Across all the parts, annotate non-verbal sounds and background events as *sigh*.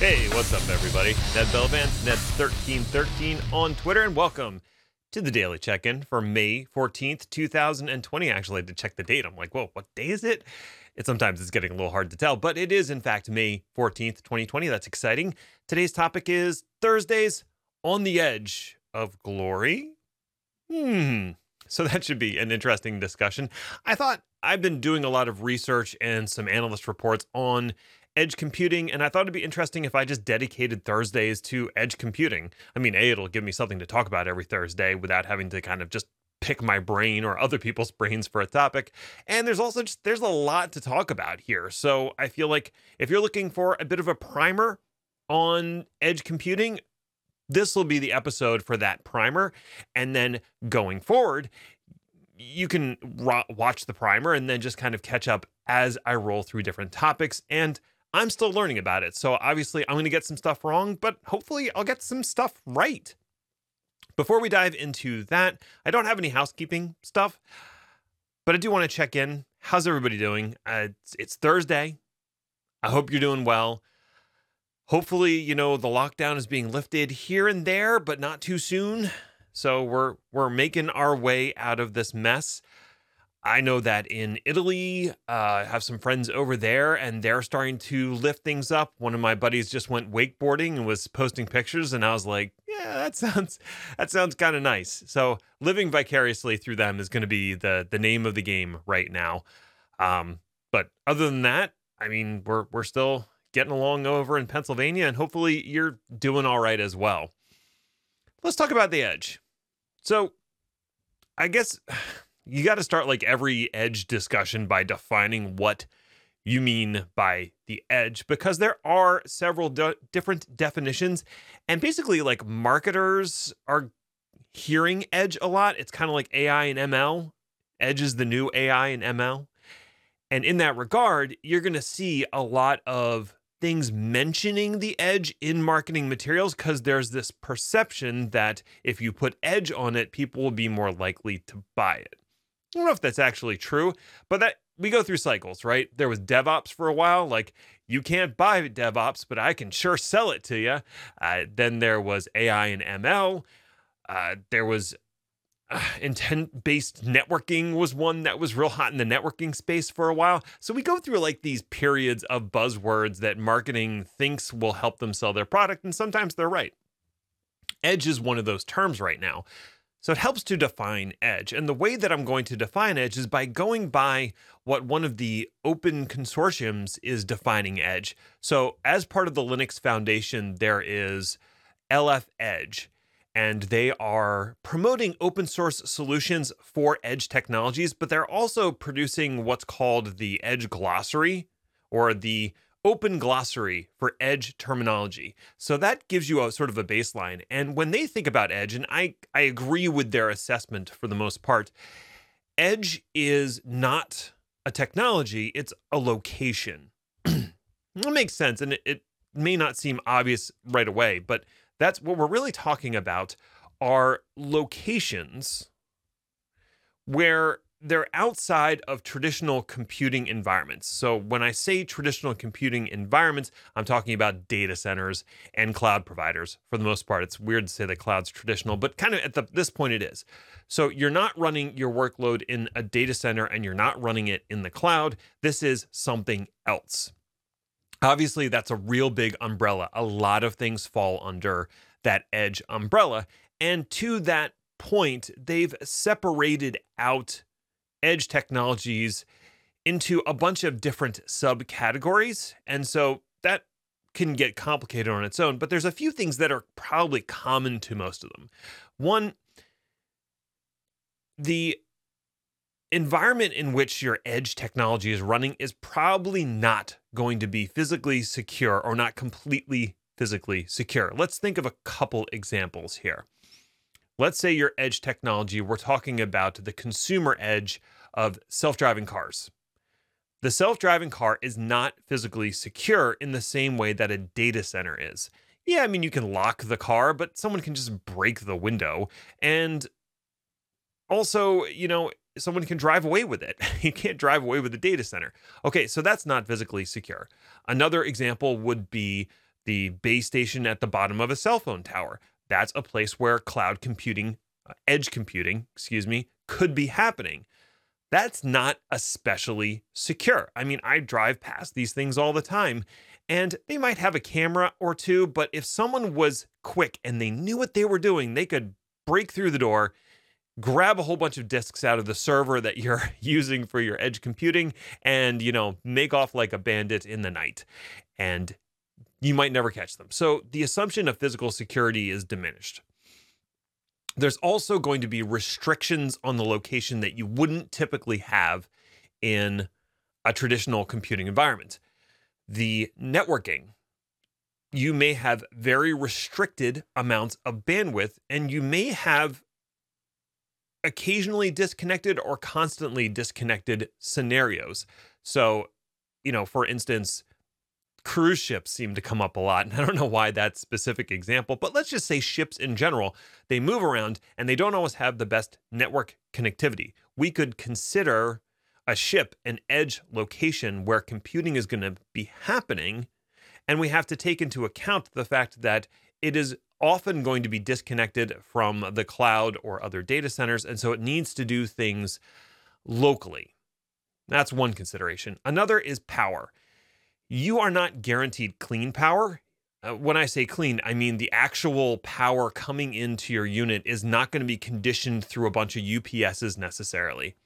Hey, what's up, everybody? Ned Bellavance, Ned1313 on Twitter, and welcome to the Daily Check In for May 14th, 2020. Actually, I had to check the date. I'm like, whoa, what day is it? It sometimes it's getting a little hard to tell, but it is, in fact, May 14th, 2020. That's exciting. Today's topic is Thursdays on the Edge of Glory. Hmm. So that should be an interesting discussion. I thought I've been doing a lot of research and some analyst reports on edge computing, and I thought it'd be interesting if I just dedicated Thursdays to edge computing. I mean, A, it'll give me something to talk about every Thursday without having to kind of just pick my brain or other people's *laughs* brains for a topic. And there's also just there's a lot to talk about here. So I feel like if you're looking for a bit of a primer on edge computing, this will be the episode for that primer. And then going forward, you can ro- watch the primer and then just kind of catch up as I roll through different topics. And I'm still learning about it. So obviously, I'm going to get some stuff wrong, but hopefully, I'll get some stuff right. Before we dive into that, I don't have any housekeeping stuff, but I do want to check in. How's everybody doing? Uh, it's, it's Thursday. I hope you're doing well. Hopefully, you know, the lockdown is being lifted here and there, but not too soon. So we're we're making our way out of this mess. I know that in Italy, uh, I have some friends over there and they're starting to lift things up. One of my buddies just went wakeboarding and was posting pictures, and I was like, yeah, that *laughs* sounds that sounds kind of nice. So living vicariously through them is going to be the the name of the game right now. Um, but other than that, I mean, we're we're still getting along over in Pennsylvania, and hopefully you're doing all right as well. Let's talk about the edge. So, I guess *sighs* you got to start like every edge discussion by defining what you mean by the edge because there are several de- different definitions and basically like marketers are hearing edge a lot. It's kind of like AI and ML edge is the new AI and ML and in that regard you're going to see a lot of things mentioning the edge in marketing materials because there's this perception that if you put edge on it people will be more likely to buy it I don't know if that's actually true, but that we go through cycles, right? There was DevOps for a while, like you can't buy DevOps, but I can sure sell it to you. Uh, then there was AI and ML. Uh, there was uh, intent based networking was one that was real hot in the networking space for a while. So we go through like these periods of buzzwords that marketing thinks will help them sell their product, and sometimes they're right. Edge is one of those terms right now. So it helps to define edge. And the way that I'm going to define edge is by going by what one of the open consortiums is defining edge. So as part of the Linux Foundation, there is LF Edge, and they are promoting open source solutions for edge technologies, but they're also producing what's called the Edge Glossary or the open glossary for edge terminology. So that gives you a sort of a baseline. And when they think about edge, and I, I agree with their assessment for the most part, edge is not a technology, it's a location. *clears throat* that makes sense. And it, it may not seem obvious right away, but that's what we're really talking about are locations where they're outside of traditional computing environments. So when I say traditional computing environments, I'm talking about data centers and cloud providers. For the most part, it's weird to say that cloud's traditional, but kind of at the, this point it is. So you're not running your workload in a data center and you're not running it in the cloud. This is something else. Obviously, that's a real big umbrella. A lot of things fall under that edge umbrella. And to that point, they've separated out edge technologies into a bunch of different subcategories. And so that can get complicated on its own, but there's a few things that are probably common to most of them. One, the environment in which your edge technology is running is probably not going to be physically secure or not completely physically secure. Let's think of a couple examples here. Let's say your edge technology, we're talking about the consumer edge of self driving cars. The self driving car is not physically secure in the same way that a data center is. Yeah, I mean, you can lock the car, but someone can just break the window. And also, you know, someone can drive away with it. *laughs* you can't drive away with the data center. Okay, so that's not physically secure. Another example would be the base station at the bottom of a cell phone tower. That's a place where cloud computing, uh, edge computing, excuse me, could be happening. That's not especially secure. I mean, I drive past these things all the time and they might have a camera or two, but if someone was quick and they knew what they were doing, they could break through the door, grab a whole bunch of disks out of the server that *laughs* you're using for your edge computing and, you know, make off like a bandit in the night. And you might never catch them. So the assumption of physical security is diminished. There's also going to be restrictions on the location that you wouldn't typically have in a traditional computing environment. The networking, you may have very restricted amounts of bandwidth, and you may have occasionally disconnected or constantly disconnected scenarios. So, you know, for instance, cruise ships seem to come up a lot. And I don't know why that specific example, but let's just say ships in general, they move around and they don't always have the best network connectivity. We could consider a ship an edge location where computing is going to be happening. And we have to take into account the fact that it is often going to be disconnected from the cloud or other data centers. And so it needs to do things locally. That's one consideration. Another is power you are not guaranteed clean power. Uh, when I say clean, I mean the actual power coming into your unit is not going to be conditioned through a bunch of UPSs necessarily.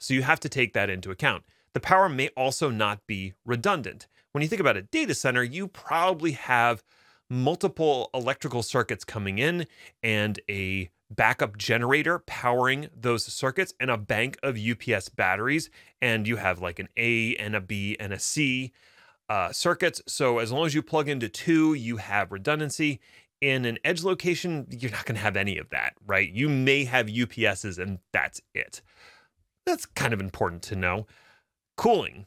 So you have to take that into account. The power may also not be redundant. When you think about a data center, you probably have multiple electrical circuits coming in and a backup generator powering those circuits and a bank of UPS batteries. And you have like an A and a B and a C uh, circuits. So as long as you plug into two, you have redundancy. In an edge location, you're not going to have any of that, right? You may have UPSs and that's it. That's kind of important to know. Cooling.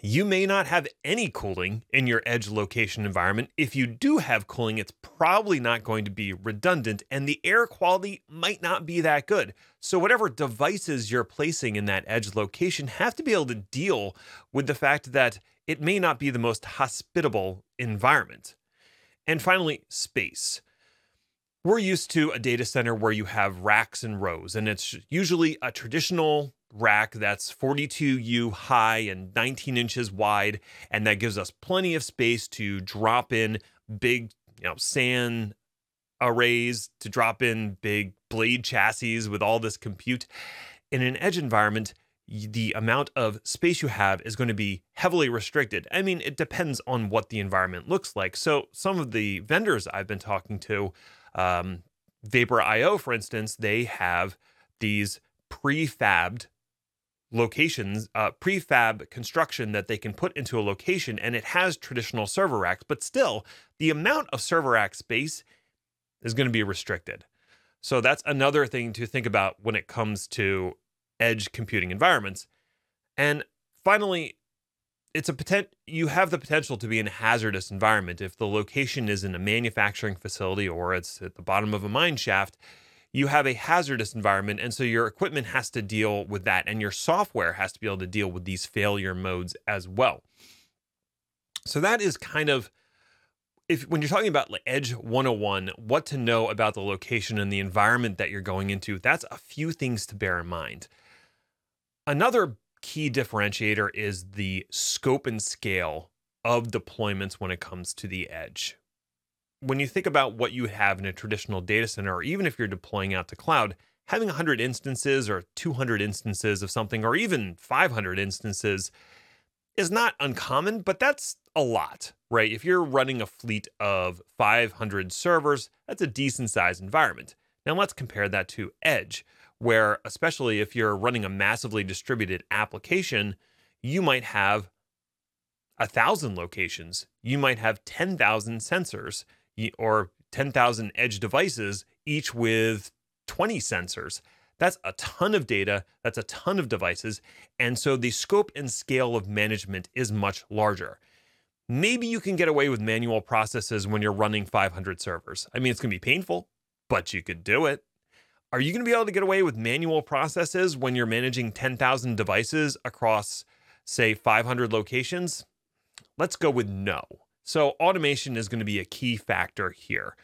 You may not have any cooling in your edge location environment. If you do have cooling, it's probably not going to be redundant and the air quality might not be that good. So, whatever devices you're placing in that edge location have to be able to deal with the fact that it may not be the most hospitable environment. And finally, space. We're used to a data center where you have racks and rows, and it's usually a traditional rack that's 42U high and 19 inches wide, and that gives us plenty of space to drop in big, you know, SAN arrays, to drop in big blade chassis with all this compute. In an edge environment, the amount of space you have is going to be heavily restricted. I mean, it depends on what the environment looks like. So, some of the vendors I've been talking to, um, Vapor IO, for instance, they have these prefabbed locations, uh, prefab construction that they can put into a location, and it has traditional server racks, but still, the amount of server rack space is going to be restricted. So, that's another thing to think about when it comes to edge computing environments. And finally, it's a potent you have the potential to be in a hazardous environment. If the location is in a manufacturing facility or it's at the bottom of a mine shaft you have a hazardous environment. And so your equipment has to deal with that and your software has to be able to deal with these failure modes as well. So that is kind of if when you're talking about edge 101 what to know about the location and the environment that you're going into that's a few things to bear in mind Another key differentiator is the scope and scale of deployments when it comes to the edge. When you think about what you have in a traditional data center, or even if you're deploying out to cloud, having 100 instances or 200 instances of something, or even 500 instances is not uncommon, but that's a lot, right? If you're running a fleet of 500 servers, that's a decent sized environment. Now let's compare that to Edge, where, especially if you're running a massively distributed application, you might have a thousand locations, you might have 10,000 sensors or 10,000 edge devices, each with 20 sensors. That's a ton of data, that's a ton of devices. And so the scope and scale of management is much larger. Maybe you can get away with manual processes when you're running 500 servers. I mean, it's going to be painful, but you could do it. Are you going to be able to get away with manual processes when you're managing 10,000 devices across, say, 500 locations? Let's go with no. So, automation is going to be a key factor here.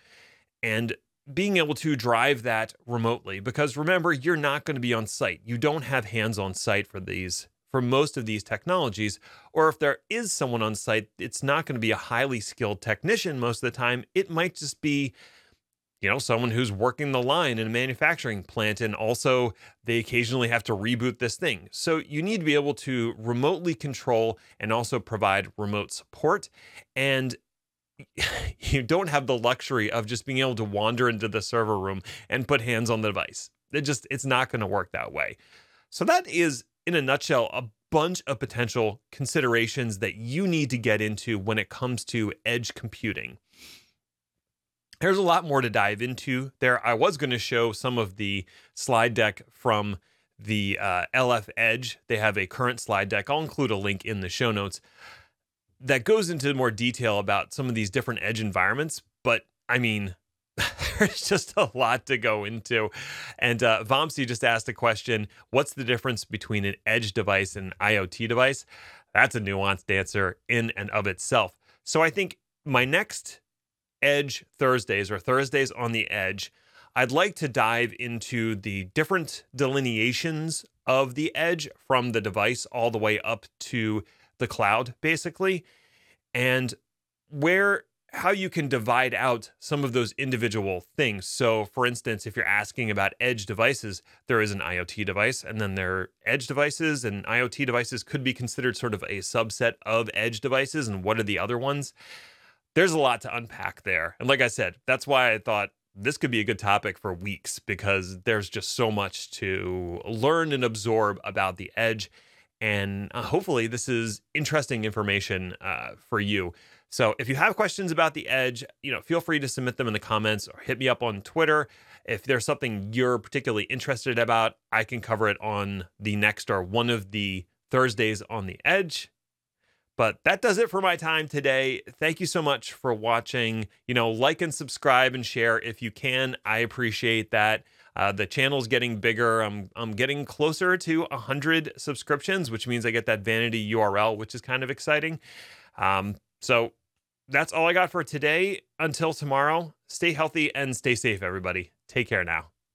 And being able to drive that remotely, because remember, you're not going to be on site. You don't have hands on site for these for most of these technologies. Or if there is someone on site, it's not going to be a highly skilled technician most of the time. It might just be, you know, someone who's working the line in a manufacturing plant. And also, they occasionally have to reboot this thing. So you need to be able to remotely control and also provide remote support. And *laughs* you don't have the luxury of just being able to wander into the server room and put hands on the device. It just, it's not going to work that way. So that is in a nutshell, a bunch of potential considerations that you need to get into when it comes to edge computing. There's a lot more to dive into there. I was going to show some of the slide deck from the uh, LF Edge. They have a current slide deck. I'll include a link in the show notes that goes into more detail about some of these different edge environments. But I mean, *laughs* there's just a lot to go into. And uh, Vomsy just asked a question What's the difference between an edge device and an IoT device? That's a nuanced answer in and of itself. So I think my next Edge Thursdays or Thursdays on the Edge, I'd like to dive into the different delineations of the edge from the device all the way up to the cloud, basically, and where how you can divide out some of those individual things. So, for instance, if you're asking about edge devices, there is an IoT device, and then there are edge devices, and IoT devices could be considered sort of a subset of edge devices. And what are the other ones? There's a lot to unpack there. And like I said, that's why I thought this could be a good topic for weeks because there's just so much to learn and absorb about the edge. And uh, hopefully, this is interesting information uh, for you. So if you have questions about the Edge, you know, feel free to submit them in the comments or hit me up on Twitter. If there's something you're particularly interested about, I can cover it on the next or one of the Thursdays on the Edge. But that does it for my time today. Thank you so much for watching. You know, like and subscribe and share if you can. I appreciate that. Uh, the channel's getting bigger. I'm I'm getting closer to 100 subscriptions, which means I get that vanity URL, which is kind of exciting. Um, so that's all I got for today. Until tomorrow, stay healthy and stay safe, everybody. Take care now.